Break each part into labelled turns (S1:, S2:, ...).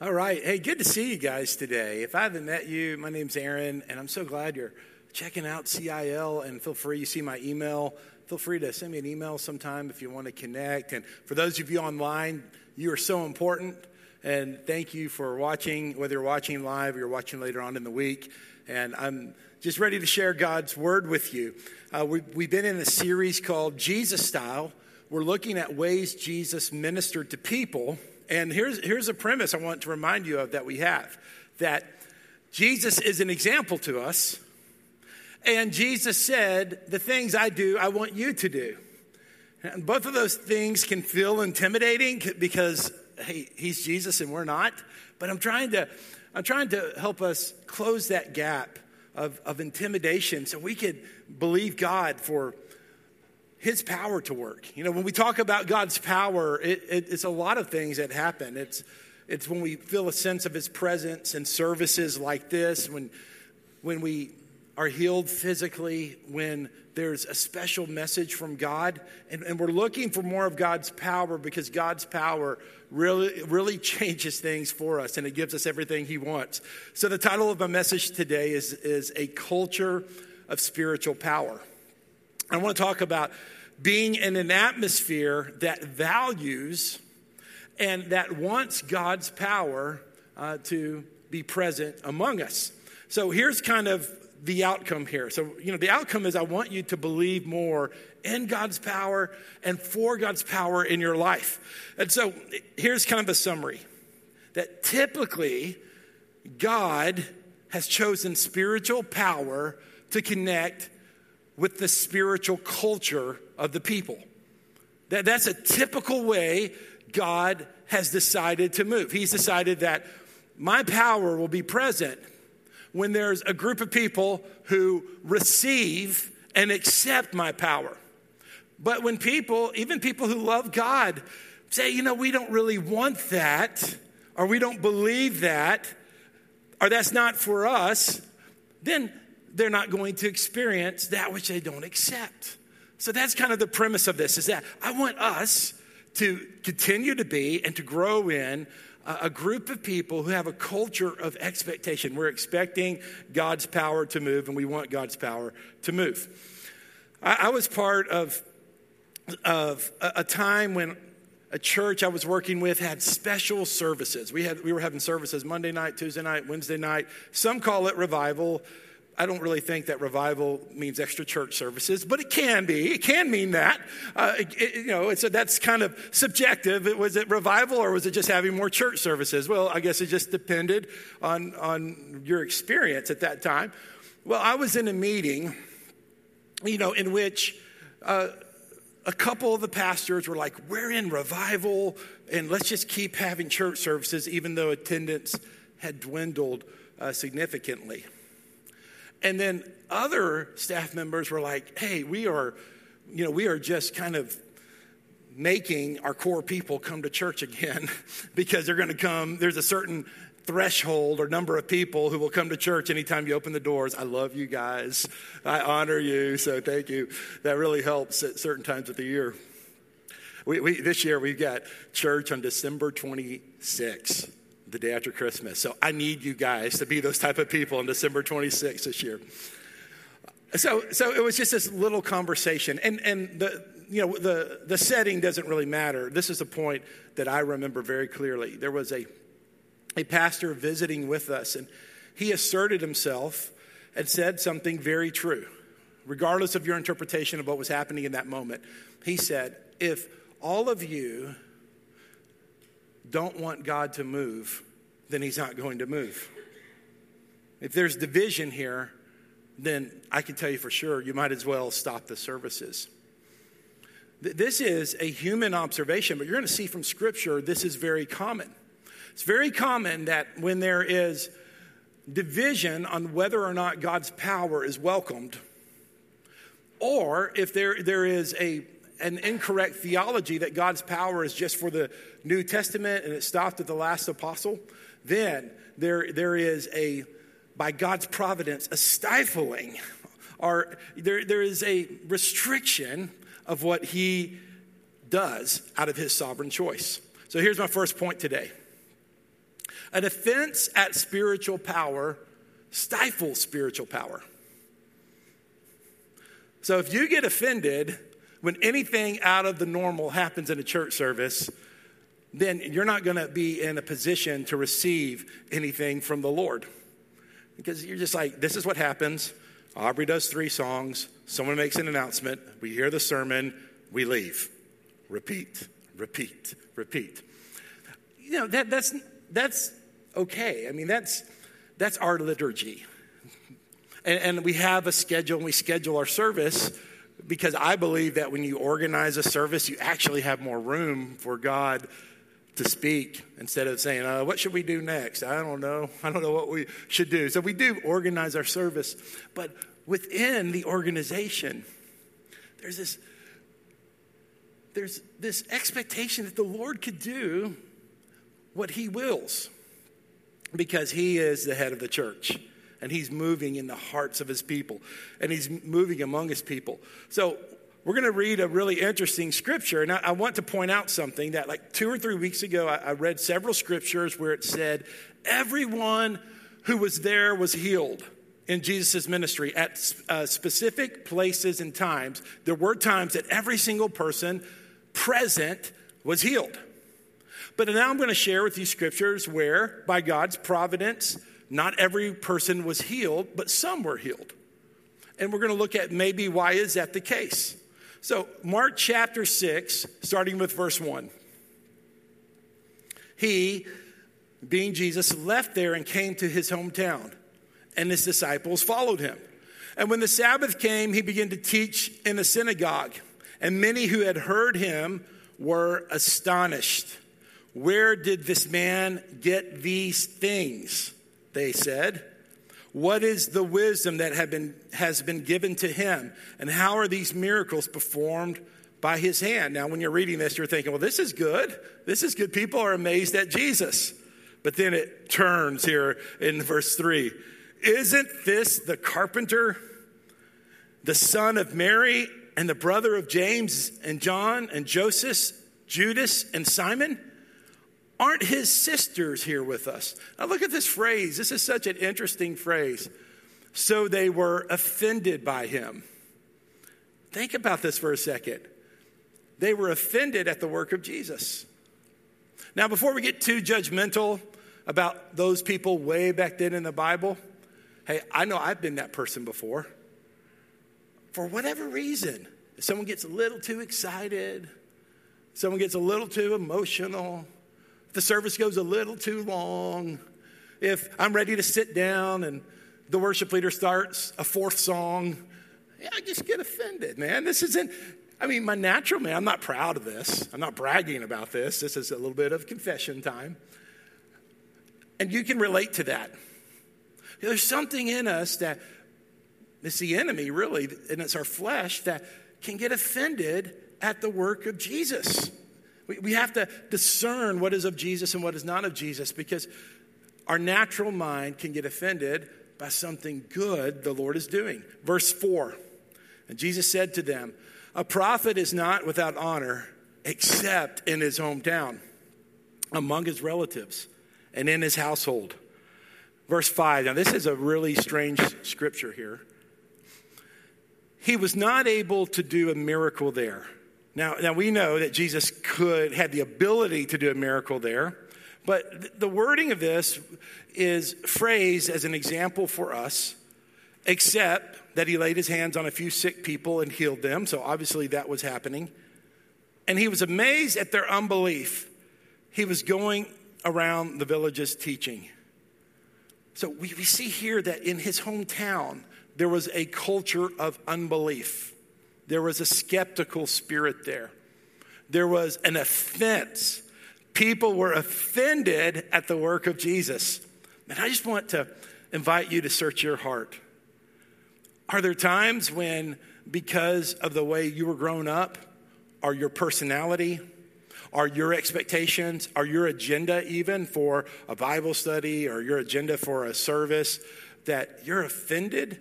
S1: All right. Hey, good to see you guys today. If I haven't met you, my name's Aaron, and I'm so glad you're checking out CIL. And feel free, you see my email. Feel free to send me an email sometime if you want to connect. And for those of you online, you are so important. And thank you for watching, whether you're watching live or you're watching later on in the week. And I'm just ready to share God's word with you. Uh, we, we've been in a series called Jesus Style. We're looking at ways Jesus ministered to people and here's, here's a premise I want to remind you of that we have that Jesus is an example to us. And Jesus said, The things I do, I want you to do. And both of those things can feel intimidating because, hey, he's Jesus and we're not. But I'm trying to, I'm trying to help us close that gap of, of intimidation so we could believe God for his power to work. You know, when we talk about God's power, it, it, it's a lot of things that happen. It's, it's when we feel a sense of his presence and services like this, when, when we are healed physically, when there's a special message from God, and, and we're looking for more of God's power because God's power really, really changes things for us and it gives us everything he wants. So the title of my message today is, is A Culture of Spiritual Power. I want to talk about being in an atmosphere that values and that wants God's power uh, to be present among us. So here's kind of the outcome here. So, you know, the outcome is I want you to believe more in God's power and for God's power in your life. And so here's kind of a summary that typically God has chosen spiritual power to connect with the spiritual culture of the people. That, that's a typical way God has decided to move. He's decided that my power will be present when there's a group of people who receive and accept my power. But when people, even people who love God, say, you know, we don't really want that, or we don't believe that, or that's not for us, then they're not going to experience that which they don't accept. So that's kind of the premise of this is that I want us to continue to be and to grow in a group of people who have a culture of expectation. We're expecting God's power to move, and we want God's power to move. I, I was part of, of a, a time when a church I was working with had special services. We, had, we were having services Monday night, Tuesday night, Wednesday night. Some call it revival. I don't really think that revival means extra church services, but it can be. It can mean that. Uh, it, you know, a, that's kind of subjective. It, was it revival or was it just having more church services? Well, I guess it just depended on, on your experience at that time. Well, I was in a meeting, you know, in which uh, a couple of the pastors were like, we're in revival and let's just keep having church services, even though attendance had dwindled uh, significantly. And then other staff members were like, hey, we are, you know, we are just kind of making our core people come to church again because they're going to come. There's a certain threshold or number of people who will come to church anytime you open the doors. I love you guys. I honor you. So thank you. That really helps at certain times of the year. We, we, this year we've got church on December 26th the day after Christmas. So I need you guys to be those type of people on December 26th this year. So, so it was just this little conversation, and and the you know the the setting doesn't really matter. This is a point that I remember very clearly. There was a a pastor visiting with us, and he asserted himself and said something very true, regardless of your interpretation of what was happening in that moment. He said, "If all of you don't want God to move, then He's not going to move. If there's division here, then I can tell you for sure you might as well stop the services. This is a human observation, but you're going to see from Scripture this is very common. It's very common that when there is division on whether or not God's power is welcomed, or if there, there is a an incorrect theology that God's power is just for the New Testament and it stopped at the last apostle, then there, there is a, by God's providence, a stifling or there, there is a restriction of what he does out of his sovereign choice. So here's my first point today. An offense at spiritual power stifles spiritual power. So if you get offended when anything out of the normal happens in a church service, then you're not going to be in a position to receive anything from the Lord. Because you're just like, this is what happens. Aubrey does three songs, someone makes an announcement, we hear the sermon, we leave. Repeat, repeat, repeat. You know, that, that's, that's okay. I mean, that's, that's our liturgy. And, and we have a schedule and we schedule our service because I believe that when you organize a service, you actually have more room for God to speak instead of saying, uh, What should we do next? I don't know. I don't know what we should do. So we do organize our service. But within the organization, there's this, there's this expectation that the Lord could do what He wills because He is the head of the church and He's moving in the hearts of His people and He's moving among His people. So we're going to read a really interesting scripture. And I, I, want to point out something that, like two or three weeks ago, I, I read several scriptures where it said, Everyone who was there was healed in Jesus' ministry at uh, specific places and times. There were times that every single person present was healed. But now I'm going to share with you scriptures where, by God's providence, not every person was healed, but some were healed. And we're going to look at maybe why is that the case. So, Mark chapter 6, starting with verse 1. He, being Jesus, left there and came to his hometown, and his disciples followed him. And when the Sabbath came, he began to teach in the synagogue, and many who had heard him were astonished. Where did this man get these things? They said. What is the wisdom that have been, has been given to him? And how are these miracles performed by his hand? Now, when you're reading this, you're thinking, well, this is good. This is good. People are amazed at Jesus. But then it turns here in verse 3 Isn't this the carpenter, the son of Mary, and the brother of James and John and Joseph, Judas and Simon? Aren't his sisters here with us? Now, look at this phrase. This is such an interesting phrase. So they were offended by him. Think about this for a second. They were offended at the work of Jesus. Now, before we get too judgmental about those people way back then in the Bible, hey, I know I've been that person before. For whatever reason, if someone gets a little too excited, someone gets a little too emotional, if the service goes a little too long, if I'm ready to sit down and the worship leader starts a fourth song, yeah, I just get offended, man. This isn't, I mean, my natural man, I'm not proud of this. I'm not bragging about this. This is a little bit of confession time. And you can relate to that. There's something in us that it's the enemy, really, and it's our flesh that can get offended at the work of Jesus. We, we have to discern what is of Jesus and what is not of Jesus because our natural mind can get offended by something good the Lord is doing. Verse 4 And Jesus said to them, A prophet is not without honor except in his hometown, among his relatives, and in his household. Verse 5. Now, this is a really strange scripture here. He was not able to do a miracle there now, now we know that Jesus could had the ability to do a miracle there, but the wording of this is phrased as an example for us, except that he laid his hands on a few sick people and healed them. So obviously that was happening. And he was amazed at their unbelief. He was going around the villages teaching. So we, we see here that in his hometown, there was a culture of unbelief. There was a skeptical spirit there. There was an offense. People were offended at the work of Jesus. And I just want to invite you to search your heart. Are there times when, because of the way you were grown up, or your personality, or your expectations, or your agenda, even for a Bible study, or your agenda for a service, that you're offended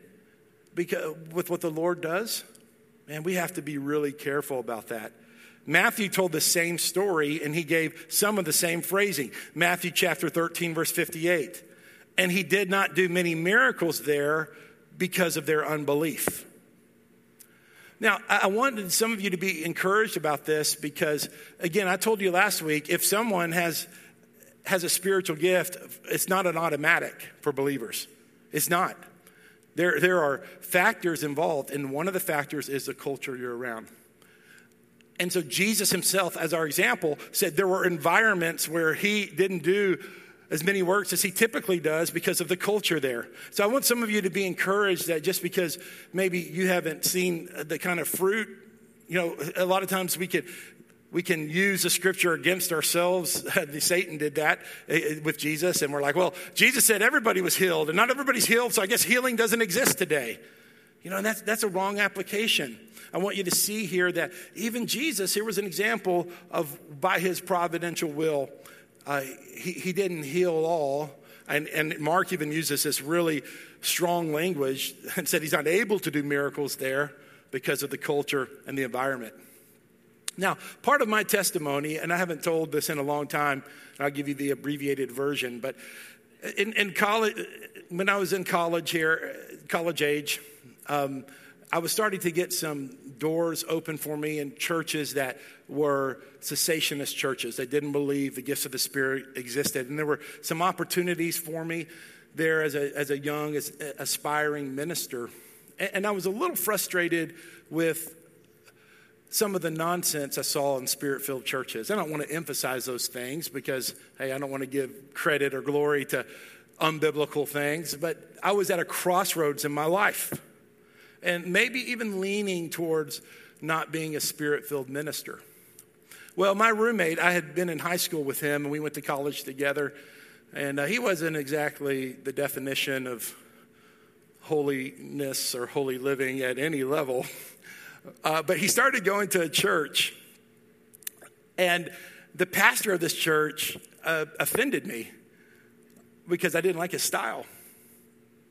S1: because, with what the Lord does? Man, we have to be really careful about that. Matthew told the same story and he gave some of the same phrasing. Matthew chapter 13, verse 58. And he did not do many miracles there because of their unbelief. Now, I wanted some of you to be encouraged about this because, again, I told you last week if someone has, has a spiritual gift, it's not an automatic for believers. It's not. There, there are factors involved, and one of the factors is the culture you're around. And so Jesus himself, as our example, said there were environments where he didn't do as many works as he typically does because of the culture there. So I want some of you to be encouraged that just because maybe you haven't seen the kind of fruit, you know, a lot of times we could we can use the scripture against ourselves. Satan did that eh, eh, with Jesus, and we're like, well, Jesus said everybody was healed, and not everybody's healed, so I guess healing doesn't exist today. You know, and that's, that's a wrong application. I want you to see here that even Jesus, here was an example of by his providential will, uh, he, he didn't heal all. And, and Mark even uses this really strong language and said he's not able to do miracles there because of the culture and the environment. Now, part of my testimony, and I haven't told this in a long time, I'll give you the abbreviated version, but in, in college, when I was in college here, college age, um, I was starting to get some doors open for me in churches that were cessationist churches. They didn't believe the gifts of the Spirit existed. And there were some opportunities for me there as a, as a young, as aspiring minister. And, and I was a little frustrated with some of the nonsense I saw in spirit filled churches. I don't want to emphasize those things because, hey, I don't want to give credit or glory to unbiblical things, but I was at a crossroads in my life and maybe even leaning towards not being a spirit filled minister. Well, my roommate, I had been in high school with him and we went to college together, and uh, he wasn't exactly the definition of holiness or holy living at any level. Uh, but he started going to a church, and the pastor of this church uh, offended me because I didn't like his style.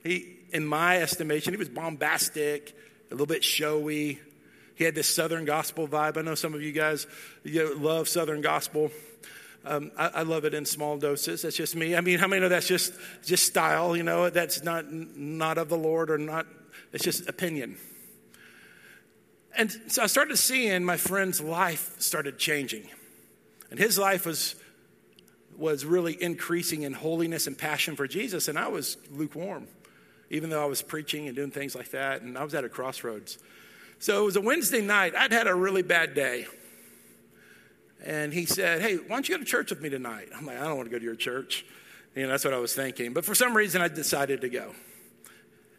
S1: He, in my estimation, he was bombastic, a little bit showy. He had this Southern gospel vibe. I know some of you guys you know, love Southern gospel. Um, I, I, love it in small doses. That's just me. I mean, how many know that's just just style? You know, that's not not of the Lord or not. It's just opinion. And so I started seeing my friend's life started changing, and his life was was really increasing in holiness and passion for Jesus, and I was lukewarm even though I was preaching and doing things like that, and I was at a crossroads. So it was a Wednesday night. I'd had a really bad day. And he said, Hey, why don't you go to church with me tonight? I'm like, I don't want to go to your church. You know, that's what I was thinking. But for some reason, I decided to go.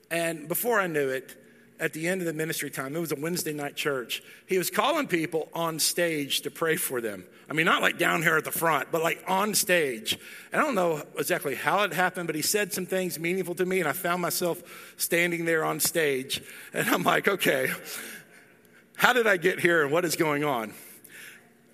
S1: And before I knew it, at the end of the ministry time, it was a Wednesday night church. He was calling people on stage to pray for them. I mean, not like down here at the front, but like on stage. I don't know exactly how it happened, but he said some things meaningful to me, and I found myself standing there on stage. And I'm like, okay, how did I get here and what is going on?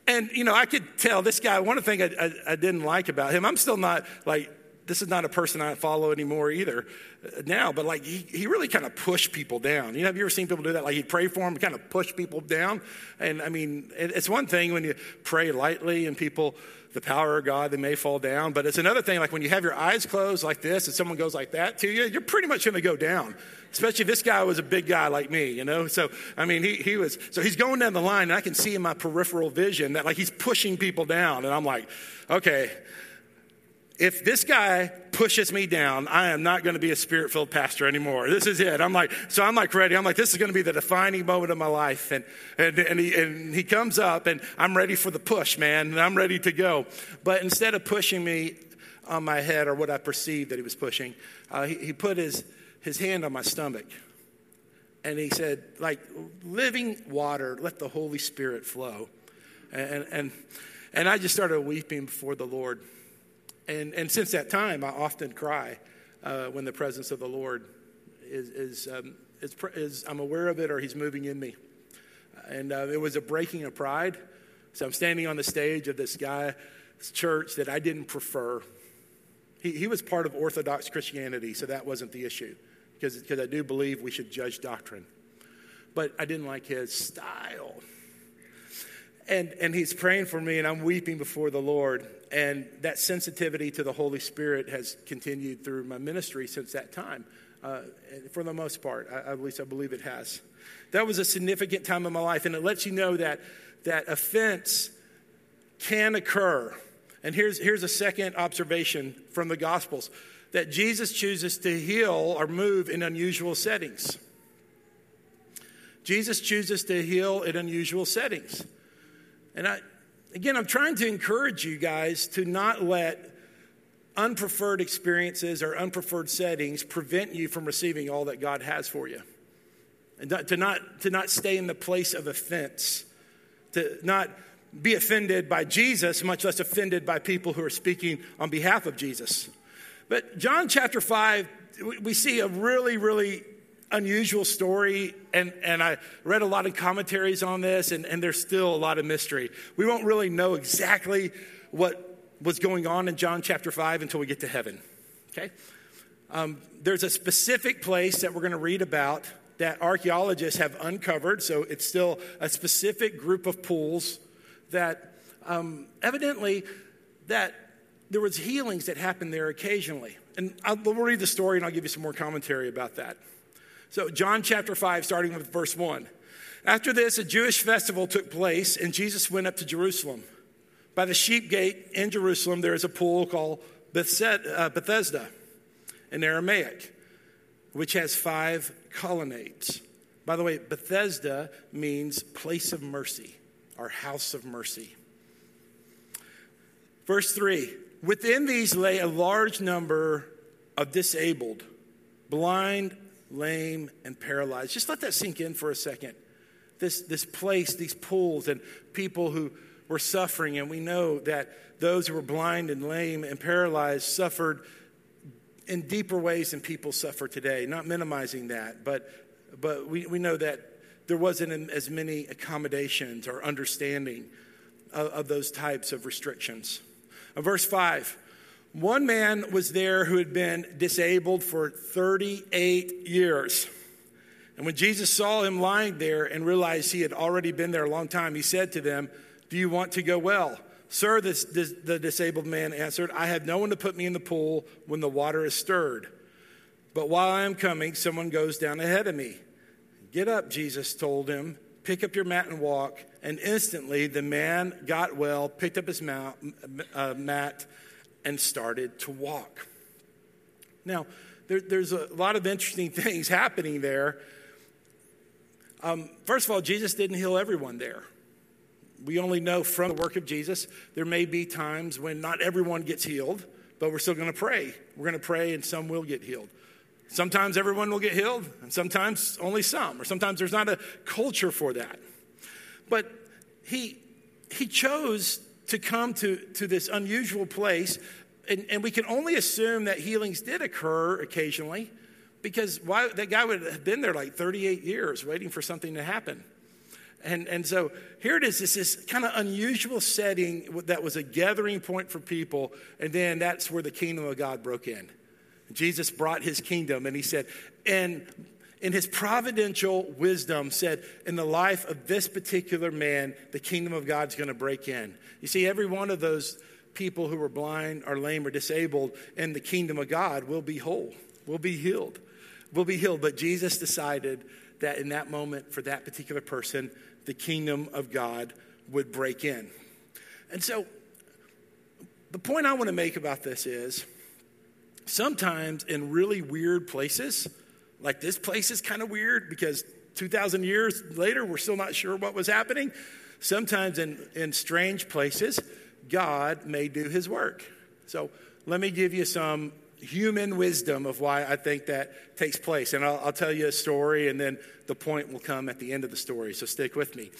S1: And, you know, I could tell this guy, one of the things I, I, I didn't like about him, I'm still not like this is not a person I follow anymore either uh, now, but like he, he really kind of pushed people down. You know, have you ever seen people do that? Like he'd pray for them, kind of push people down. And I mean, it's one thing when you pray lightly and people, the power of God, they may fall down. But it's another thing, like when you have your eyes closed like this and someone goes like that to you, you're pretty much going to go down. Especially if this guy was a big guy like me, you know? So, I mean, he, he was, so he's going down the line and I can see in my peripheral vision that like he's pushing people down. And I'm like, okay, if this guy pushes me down, I am not going to be a spirit filled pastor anymore. This is it. I'm like, so I'm like ready. I'm like, this is going to be the defining moment of my life. And, and, and, he, and he comes up and I'm ready for the push, man. And I'm ready to go. But instead of pushing me on my head or what I perceived that he was pushing, uh, he, he put his, his hand on my stomach. And he said, like living water, let the Holy Spirit flow. And, and, and I just started weeping before the Lord. And, and since that time, I often cry uh, when the presence of the Lord is, is, um, is, is, I'm aware of it or He's moving in me. And uh, it was a breaking of pride. So I'm standing on the stage of this guy's church that I didn't prefer. He, he was part of Orthodox Christianity, so that wasn't the issue, because, I do believe we should judge doctrine. But I didn't like his style. And, and he's praying for me, and I'm weeping before the Lord. And that sensitivity to the Holy Spirit has continued through my ministry since that time, uh, for the most part. I, at least I believe it has. That was a significant time in my life, and it lets you know that, that offense can occur. And here's, here's a second observation from the Gospels that Jesus chooses to heal or move in unusual settings. Jesus chooses to heal in unusual settings. And I, again, I'm trying to encourage you guys to not let unpreferred experiences or unpreferred settings prevent you from receiving all that God has for you. And to not, to not stay in the place of offense, to not be offended by Jesus, much less offended by people who are speaking on behalf of Jesus. But John chapter 5, we see a really, really unusual story, and, and I read a lot of commentaries on this, and, and there's still a lot of mystery. We won't really know exactly what was going on in John chapter 5 until we get to heaven. Okay? Um, there's a specific place that we're going to read about that archaeologists have uncovered, so it's still a specific group of pools that um, evidently that there was healings that happened there occasionally. And I'll, we'll read the story and I'll give you some more commentary about that. So, John chapter 5, starting with verse 1. After this, a Jewish festival took place, and Jesus went up to Jerusalem. By the sheep gate in Jerusalem, there is a pool called uh, Bethesda in Aramaic, which has five colonnades. By the way, Bethesda means place of mercy, our house of mercy. Verse 3 Within these lay a large number of disabled, blind, lame, and paralyzed. Just let that sink in for a second. This, this place, these pools, and people who were suffering. And we know that those who were blind and lame and paralyzed suffered in deeper ways than people suffer today. Not minimizing that, but, but we, we know that there wasn't as many accommodations or understanding of, of those types of restrictions. verse 5 one man was there who had been disabled for 38 years. And when Jesus saw him lying there and realized he had already been there a long time, he said to them, Do you want to go well? Sir, this, this, the disabled man answered, I have no one to put me in the pool when the water is stirred. But while I am coming, someone goes down ahead of me. Get up, Jesus told him. Pick up your mat and walk. And instantly the man got well, picked up his uh, mat and started to walk. Now, there, there's a lot of interesting things happening there. Um, first of all, Jesus didn't heal everyone there. We only know from the work of Jesus, there may be times when not everyone gets healed, but we're still going to pray. We're going to pray, and some will get healed. Sometimes everyone will get healed, and sometimes only some, or sometimes there's not a culture for that. But he, he chose to come to, to this unusual place. And, and we can only assume that healings did occur occasionally because why, that guy would have been there like 38 years waiting for something to happen. And, and so here it is, this, this kind of unusual setting that was a gathering point for people, and then that's where the kingdom of God broke in. Jesus brought his kingdom, and he said, and in his providential wisdom, said, In the life of this particular man, the kingdom of God's going to break in. You see, every one of those people who are blind or lame or disabled in the kingdom of God will be whole, will be healed, will be healed. But Jesus decided that in that moment, for that particular person, the kingdom of God would break in. And so, the point I want to make about this is sometimes in really weird places, like this place is kind of weird because 2,000 years later, we're still not sure what was happening. Sometimes in, in strange places, God may do his work. So let me give you some human wisdom of why I think that takes place. And I'll, I'll, tell you a story, and then the point will come at the end of the story. So stick with me.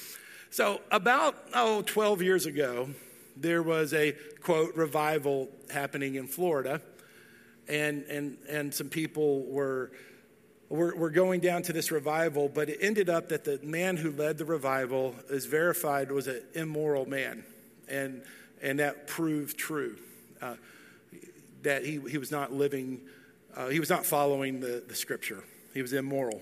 S1: So, about, oh, 12 years ago, there was a quote revival happening in Florida, and, and, and some people were we're, we're going down to this revival, but it ended up that the man who led the revival is verified was an immoral man. And, and that proved true. Uh, that he, he was not living, uh, he was not following the, the scripture. He was immoral.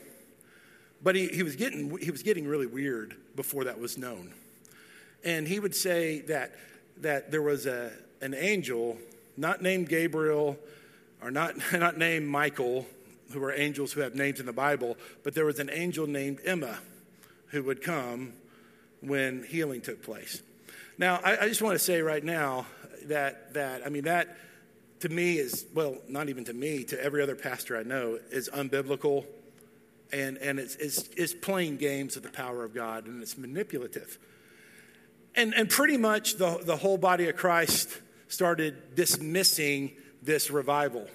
S1: But he, he, was getting, he was getting really weird before that was known. And he would say that, that there was a, an angel, not named Gabriel or not, not named Michael, who are angels who have names in the Bible, but there was an angel named Emma who would come when healing took place. Now, I, I just want to say right now that, that, I mean, that to me is, well, not even to me, to every other pastor I know, is unbiblical and, and it's, it's, it's playing games with the power of God and it's manipulative. And, and pretty much the, the whole body of Christ started dismissing this revival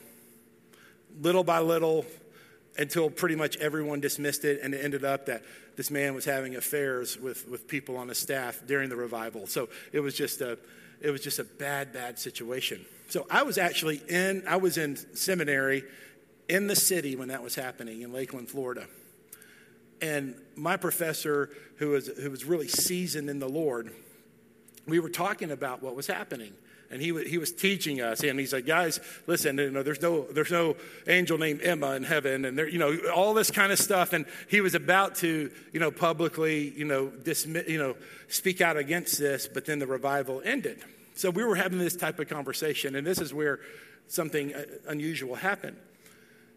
S1: little by little until pretty much everyone dismissed it and it ended up that this man was having affairs with, with people on his staff during the revival. So it was just a it was just a bad bad situation. So i was actually in i was in seminary in the city when that was happening in lakeland florida. And my professor who was who was really seasoned in the lord we were talking about what was happening and he, he was teaching us and he said guys listen you know there's no there's no angel named emma in heaven and there you know all this kind of stuff and he was about to you know publicly you know dismiss you know speak out against this but then the revival ended. So we were having this type of conversation and this is where something uh, unusual happened.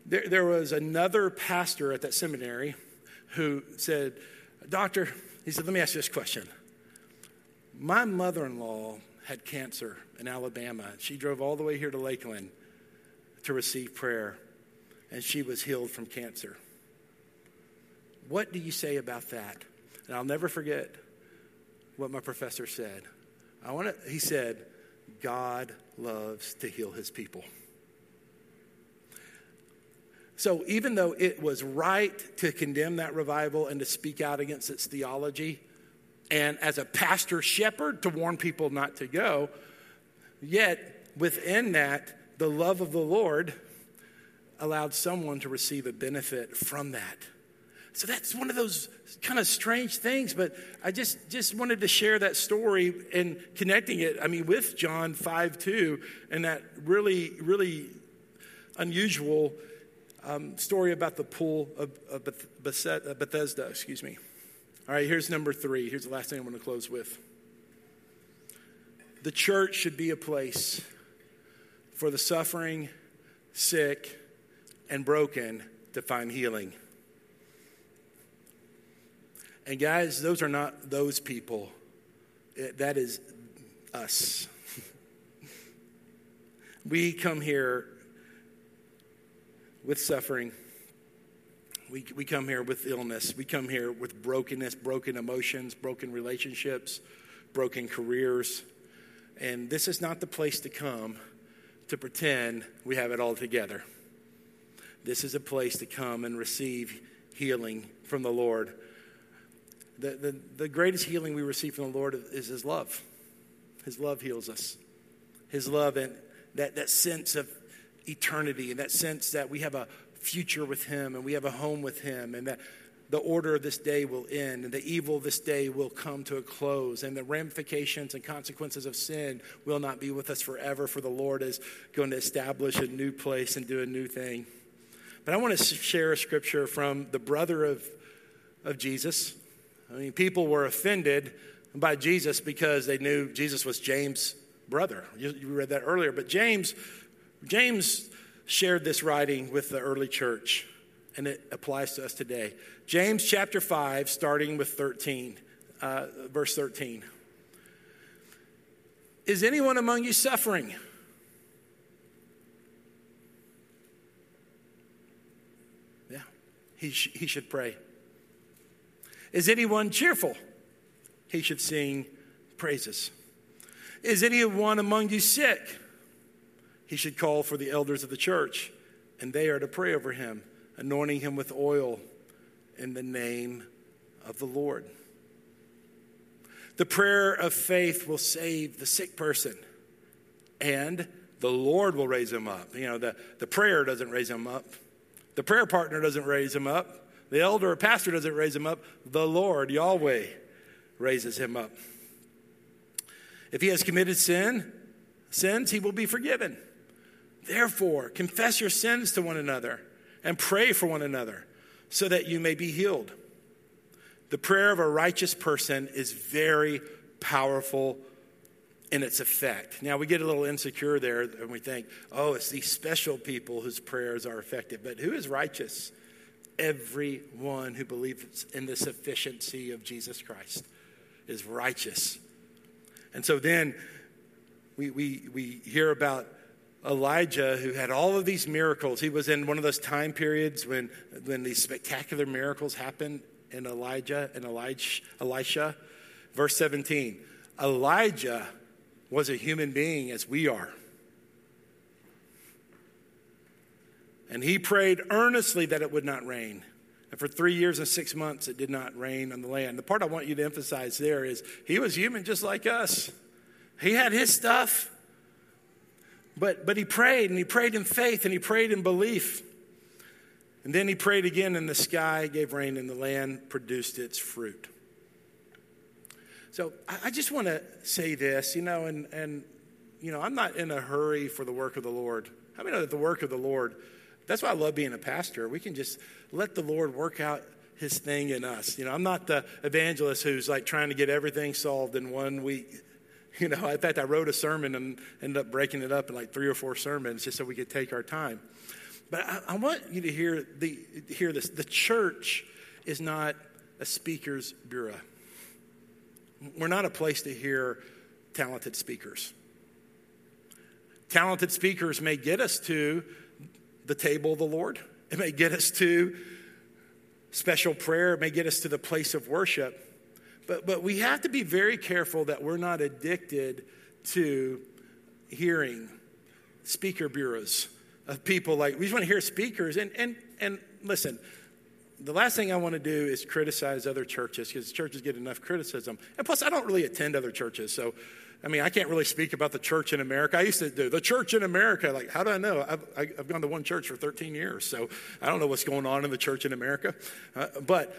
S1: There, there was another pastor at that seminary who said doctor he said let me ask you this question. My mother-in-law had cancer in Alabama. She drove all the way here to Lakeland to receive prayer, and she was healed from cancer. What do you say about that? And I'll never forget what my professor said. I want to, he said, God loves to heal his people. So even though it was right to condemn that revival and to speak out against its theology, and as a pastor shepherd to warn people not to go. Yet, within that, the love of the Lord allowed someone to receive a benefit from that. So that's one of those kind of strange things, but I just, just wanted to share that story and connecting it, I mean, with John 5 2, and that really, really unusual um, story about the pool of, of Bethesda, excuse me. All right, here's number three. Here's the last thing I want to close with. The church should be a place for the suffering, sick, and broken to find healing. And guys, those are not those people. That is us. we come here with suffering we, we come here with illness. We come here with brokenness, broken emotions, broken relationships, broken careers. And this is not the place to come to pretend we have it all together. This is a place to come and receive healing from the Lord. The, the, the greatest healing we receive from the Lord is His love. His love heals us. His love and that, that sense of eternity and that sense that we have a future with Him and we have a home with Him and that the order of this day will end and the evil of this day will come to a close and the ramifications and consequences of sin will not be with us forever for the Lord is going to establish a new place and do a new thing. But I want to share a scripture from the brother of, of Jesus. I mean, people were offended by Jesus because they knew Jesus was James' brother. You, you read that earlier, but James, James shared this writing with the early church, and it applies to us today. James chapter 5, starting with 13, uh, verse 13. Is anyone among you suffering? Yeah, he, sh- he should pray. Is anyone cheerful? He should sing praises. Is anyone among you sick? He should call for the elders of the church, and they are to pray over him, anointing him with oil in the name of the Lord. The prayer of faith will save the sick person, and the Lord will raise him up. You know, the, the prayer doesn't raise him up, the prayer partner doesn't raise him up, the elder or pastor doesn't raise him up, the Lord, Yahweh, raises him up. If he has committed sin, sins, he will be forgiven. Therefore, confess your sins to one another and pray for one another so that you may be healed. The prayer of a righteous person is very powerful in its effect. Now, we get a little insecure there and we think, oh, it's these special people whose prayers are effective. But who is righteous? Everyone who believes in the sufficiency of Jesus Christ is righteous. And so then we, we, we hear about Elijah, who had all of these miracles. He was in one of those time periods when, when these spectacular miracles happened in Elijah and Elijah, Elisha. Verse 17 Elijah was a human being as we are. And he prayed earnestly that it would not rain. And for three years and six months, it did not rain on the land. The part I want you to emphasize there is he was human just like us. He had his stuff. But, but he prayed, and he prayed in faith, and he prayed in belief. And then he prayed again, and the sky gave rain, and the land produced its fruit. So I, I just want to say this, you know, and, and, you know, I'm not in a hurry for the work of the Lord. How many know that the work of the Lord, that's why I love being a pastor. We can just let the Lord work out his thing in us. You know, I'm not the evangelist who's like trying to get everything solved in one week. You know, in fact, I wrote a sermon and ended up breaking it up in like three or four sermons just so we could take our time. But I, I want you to hear, the, hear this. The church is not a speaker's bureau. We're not a place to hear talented speakers. Talented speakers may get us to the table of the Lord, it may get us to special prayer, it may get us to the place of worship. But, but we have to be very careful that we're not addicted to hearing speaker bureaus of people like we just want to hear speakers. And and and listen the last thing i want to do is criticize other churches because churches get enough criticism. And plus i don't really attend other churches so i mean i can't really speak about the church in america. I used to do the church in america like how do i know? I've, I've gone to one church for 13 years so i don't know what's going on in the church in america. Uh, but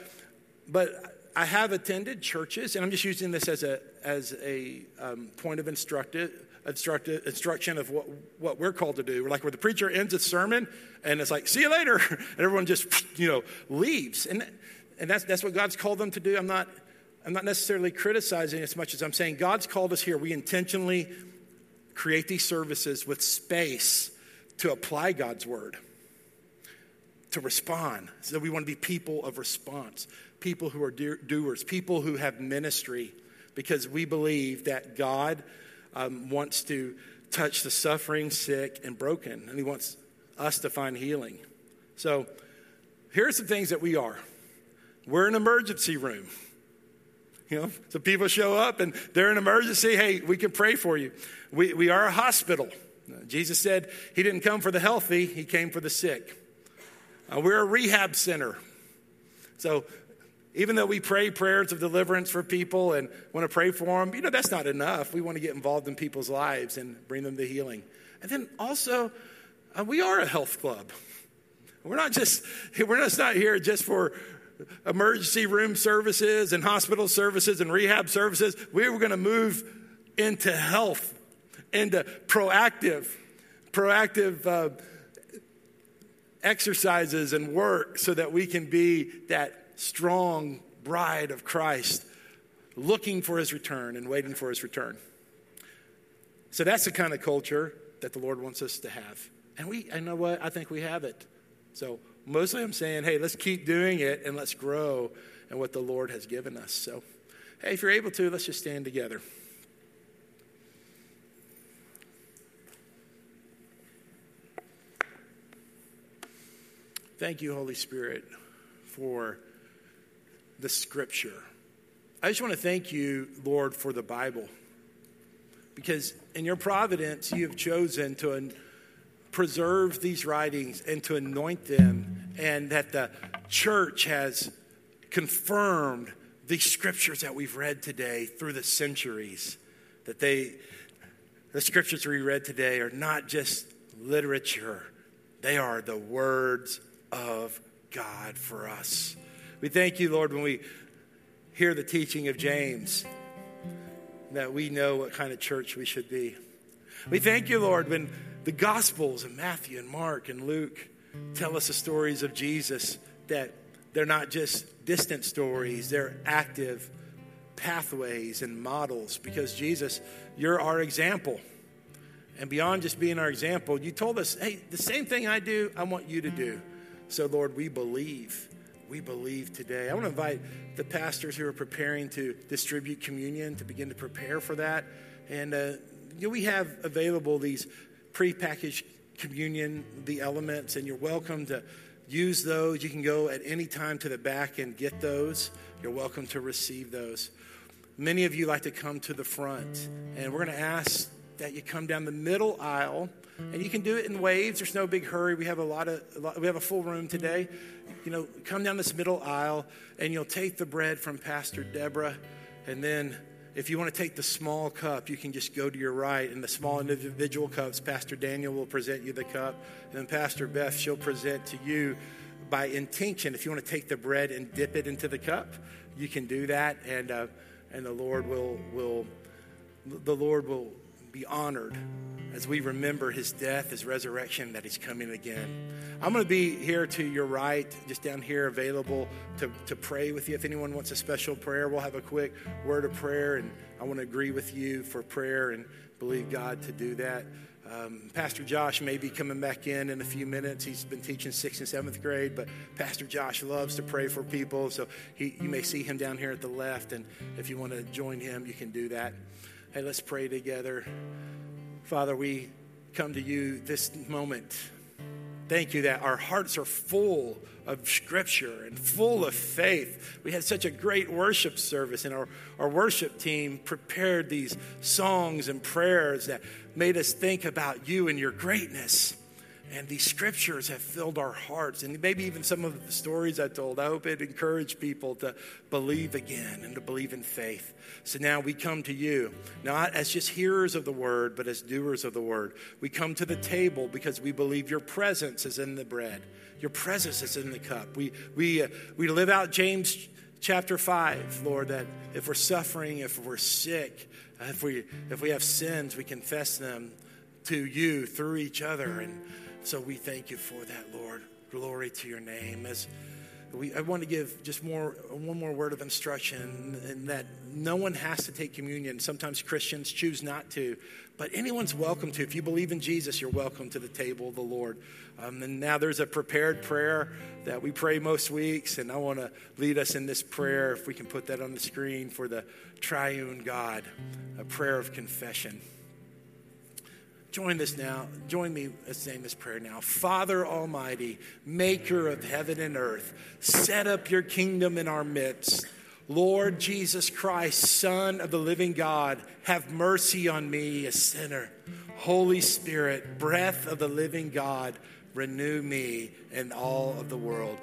S1: but I have attended churches, and I'm just using this as a, as a um, point of instructive, instructive, instruction of what, what we're called to do. We're Like where the preacher ends a sermon, and it's like, see you later, and everyone just, you know, leaves. And, and that's, that's what God's called them to do. I'm not, I'm not necessarily criticizing as much as I'm saying God's called us here. We intentionally create these services with space to apply God's word, to respond. So we want to be people of response people who are doers, people who have ministry, because we believe that God um, wants to touch the suffering, sick, and broken, and He wants us to find healing. So, here are some things that we are we're an emergency room. You know, so people show up and they're an emergency. Hey, we can pray for you. We, we are a hospital. Jesus said he didn't come for the healthy, he came for the sick. Uh, we're a rehab center. So even though we pray prayers of deliverance for people and want to pray for them, you know, that's not enough. We want to get involved in people's lives and bring them to healing. And then also, uh, we are a health club. We're not just, we're just not here just for emergency room services and hospital services and rehab services. We were going to move into health, into proactive, proactive uh, exercises and work so that we can be that strong bride of Christ, looking for his return and waiting for his return. So that's the kind of culture that the Lord wants us to have. And we, I know what, I think we have it. So mostly I'm saying, hey, let's keep doing it and let's grow in what the Lord has given us. So, hey, if you're able to, let's just stand together. Thank you, Holy Spirit, for the scripture. I just want to thank you, Lord, for the Bible. Because in your providence, you have chosen to preserve these writings and to anoint them, and that the church has confirmed these scriptures that we've read today through the centuries. That they, the scriptures we read today are not just literature, they are the words of God for us. We thank you, Lord, when we hear the teaching of James, that we know what kind of church we should be. We thank you, Lord, when the Gospels of Matthew and Mark and Luke tell us the stories of Jesus, that they're not just distant stories, they're active pathways and models because Jesus, you're our example. And beyond just being our example, you told us, hey, the same thing I do, I want you to do. So, Lord, we believe. We believe today. I want to invite the pastors who are preparing to distribute communion to begin to prepare for that. And uh, you know, we have available these prepackaged communion, the elements, and you're welcome to use those. You can go at any time to the back and get those. You're welcome to receive those. Many of you like to come to the front, and we're going to ask that you come down the middle aisle, and you can do it in waves. There's no big hurry. We have a lot of a lot, we have a full room today. You know, come down this middle aisle, and you'll take the bread from Pastor Deborah, and then if you want to take the small cup, you can just go to your right, and the small individual cups, Pastor Daniel will present you the cup, and then Pastor Beth, she'll present to you by intinction. If you want to take the bread and dip it into the cup, you can do that, and uh, and the Lord will will the Lord will be honored as we remember his death, his resurrection, that he's coming again. I'm going to be here to your right, just down here, available to, to pray with you. If anyone wants a special prayer, we'll have a quick word of prayer, and I want to agree with you for prayer and believe God to do that. Um, Pastor Josh may be coming back in in a few minutes. He's been teaching sixth and seventh grade, but Pastor Josh loves to pray for people, so he, you may see him down here at the left. And if you want to join him, you can do that. Hey, let's pray together. Father, we come to you this moment. Thank you that our hearts are full of scripture and full of faith. We had such a great worship service, and our, our worship team prepared these songs and prayers that made us think about you and your greatness. And these scriptures have filled our hearts, and maybe even some of the stories I told. I hope it encouraged people to believe again and to believe in faith. So now we come to you, not as just hearers of the word, but as doers of the word. We come to the table because we believe your presence is in the bread, your presence is in the cup. We, we, uh, we live out James chapter 5, Lord, that if we're suffering, if we're sick, if we, if we have sins, we confess them to you through each other. And so we thank you for that, Lord. Glory to your name. As we, I want to give just more one more word of instruction, and that no one has to take communion. Sometimes Christians choose not to, but anyone's welcome to. If you believe in Jesus, you're welcome to the table of the Lord. Um, and now there's a prepared prayer that we pray most weeks, and I want to lead us in this prayer. If we can put that on the screen for the triune God, a prayer of confession. Join this now. Join me saying this prayer now. Father Almighty, maker of heaven and earth, set up your kingdom in our midst. Lord Jesus Christ, Son of the living God, have mercy on me, a sinner. Holy Spirit, breath of the living God, renew me and all of the world.